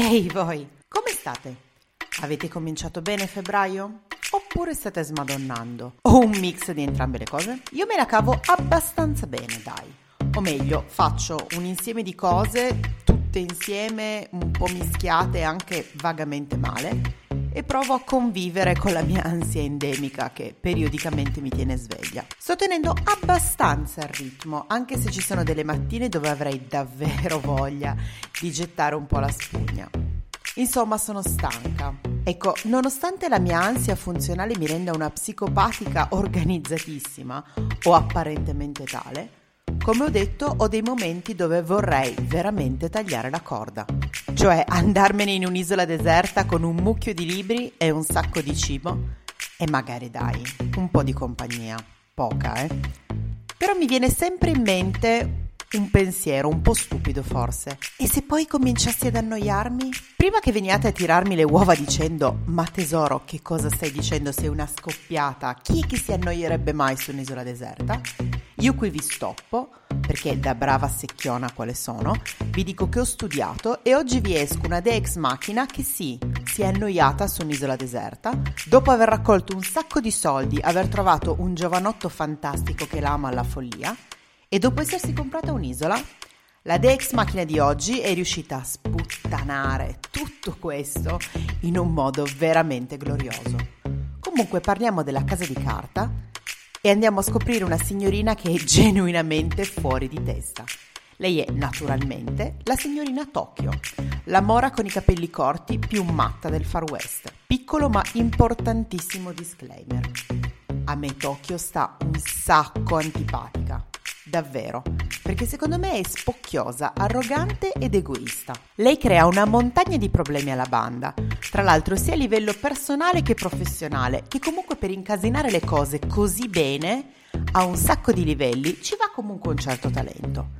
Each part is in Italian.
Ehi voi, come state? Avete cominciato bene febbraio? Oppure state smadonnando? O un mix di entrambe le cose? Io me la cavo abbastanza bene, dai. O meglio, faccio un insieme di cose, tutte insieme, un po' mischiate anche vagamente male, e provo a convivere con la mia ansia endemica che periodicamente mi tiene sveglia. Sto tenendo abbastanza il ritmo, anche se ci sono delle mattine dove avrei davvero voglia di gettare un po' la spugna. Insomma, sono stanca. Ecco, nonostante la mia ansia funzionale mi renda una psicopatica organizzatissima, o apparentemente tale, come ho detto, ho dei momenti dove vorrei veramente tagliare la corda. Cioè andarmene in un'isola deserta con un mucchio di libri e un sacco di cibo e magari dai, un po' di compagnia. Poca, eh? Però mi viene sempre in mente un pensiero un po' stupido forse. E se poi cominciassi ad annoiarmi? Prima che veniate a tirarmi le uova dicendo Ma tesoro, che cosa stai dicendo? Sei una scoppiata. Chi è che si annoierebbe mai su un'isola deserta? Io qui vi stoppo, perché da brava secchiona quale sono, vi dico che ho studiato e oggi vi esco una de ex machina che sì, si è annoiata su un'isola deserta, dopo aver raccolto un sacco di soldi, aver trovato un giovanotto fantastico che la ama alla follia, e dopo essersi comprata un'isola, la de ex machina di oggi è riuscita a sputtanare tutto questo in un modo veramente glorioso. Comunque parliamo della casa di carta e andiamo a scoprire una signorina che è genuinamente fuori di testa. Lei è naturalmente la signorina Tokyo, la mora con i capelli corti più matta del Far West. Piccolo ma importantissimo disclaimer. A me Tokyo sta un sacco antipatica. Davvero, perché secondo me è spocchiosa, arrogante ed egoista. Lei crea una montagna di problemi alla banda, tra l'altro sia a livello personale che professionale, che comunque per incasinare le cose così bene, a un sacco di livelli, ci va comunque un certo talento.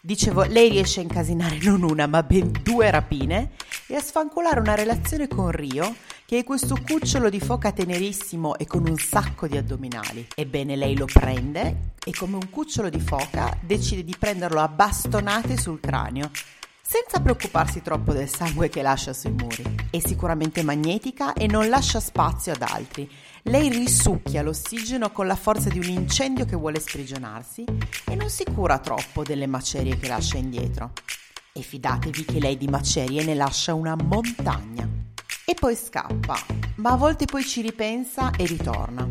Dicevo, lei riesce a incasinare non una, ma ben due rapine e a sfancolare una relazione con Rio, che è questo cucciolo di foca tenerissimo e con un sacco di addominali. Ebbene, lei lo prende e come un cucciolo di foca decide di prenderlo a bastonate sul cranio, senza preoccuparsi troppo del sangue che lascia sui muri. È sicuramente magnetica e non lascia spazio ad altri. Lei risucchia l'ossigeno con la forza di un incendio che vuole sprigionarsi e non si cura troppo delle macerie che lascia indietro. E fidatevi che lei di macerie ne lascia una montagna. Poi scappa, ma a volte poi ci ripensa e ritorna.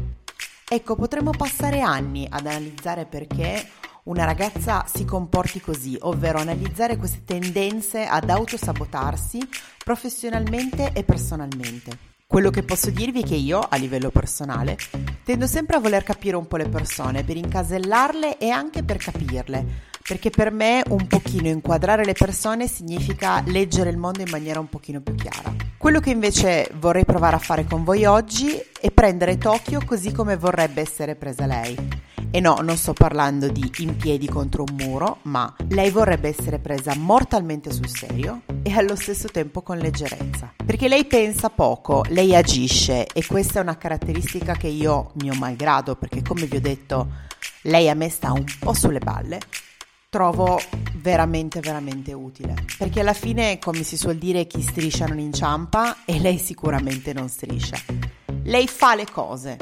Ecco, potremmo passare anni ad analizzare perché una ragazza si comporti così, ovvero analizzare queste tendenze ad autosabotarsi professionalmente e personalmente. Quello che posso dirvi è che io, a livello personale, tendo sempre a voler capire un po' le persone per incasellarle e anche per capirle, perché per me un pochino inquadrare le persone significa leggere il mondo in maniera un pochino più chiara. Quello che invece vorrei provare a fare con voi oggi è prendere Tokyo così come vorrebbe essere presa lei e no, non sto parlando di in piedi contro un muro, ma lei vorrebbe essere presa mortalmente sul serio e allo stesso tempo con leggerezza. Perché lei pensa poco, lei agisce e questa è una caratteristica che io, mio malgrado, perché come vi ho detto, lei a me sta un po' sulle balle, trovo veramente veramente utile perché alla fine come si suol dire chi striscia non inciampa e lei sicuramente non striscia lei fa le cose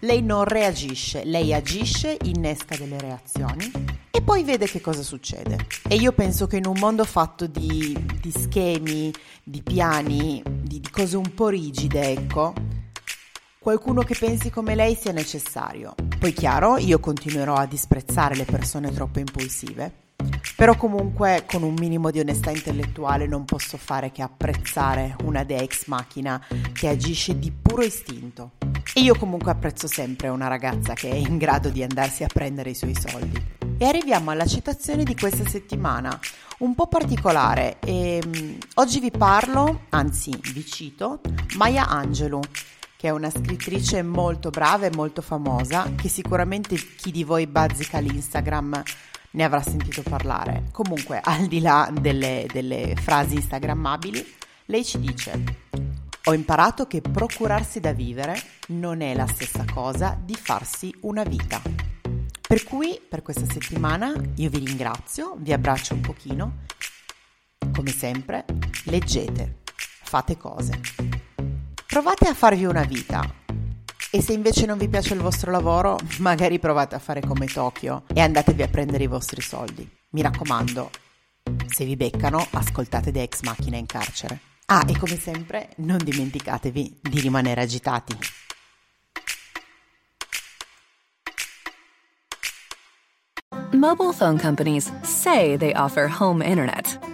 lei non reagisce, lei agisce, innesca delle reazioni e poi vede che cosa succede. E io penso che in un mondo fatto di, di schemi, di piani, di, di cose un po' rigide, ecco, qualcuno che pensi come lei sia necessario. Poi chiaro, io continuerò a disprezzare le persone troppo impulsive però comunque con un minimo di onestà intellettuale non posso fare che apprezzare una dea ex machina che agisce di puro istinto. E io comunque apprezzo sempre una ragazza che è in grado di andarsi a prendere i suoi soldi. E arriviamo alla citazione di questa settimana, un po' particolare. E, um, oggi vi parlo, anzi vi cito, Maya Angelou, che è una scrittrice molto brava e molto famosa, che sicuramente chi di voi bazzica l'Instagram ne avrà sentito parlare. Comunque, al di là delle, delle frasi instagrammabili, lei ci dice ho imparato che procurarsi da vivere non è la stessa cosa di farsi una vita. Per cui per questa settimana io vi ringrazio, vi abbraccio un pochino. Come sempre, leggete, fate cose. Provate a farvi una vita. E se invece non vi piace il vostro lavoro, magari provate a fare come Tokyo e andatevi a prendere i vostri soldi. Mi raccomando, se vi beccano, ascoltate The Ex Machina in carcere. Ah, e come sempre, non dimenticatevi di rimanere agitati. Mobile phone companies say they offer home internet.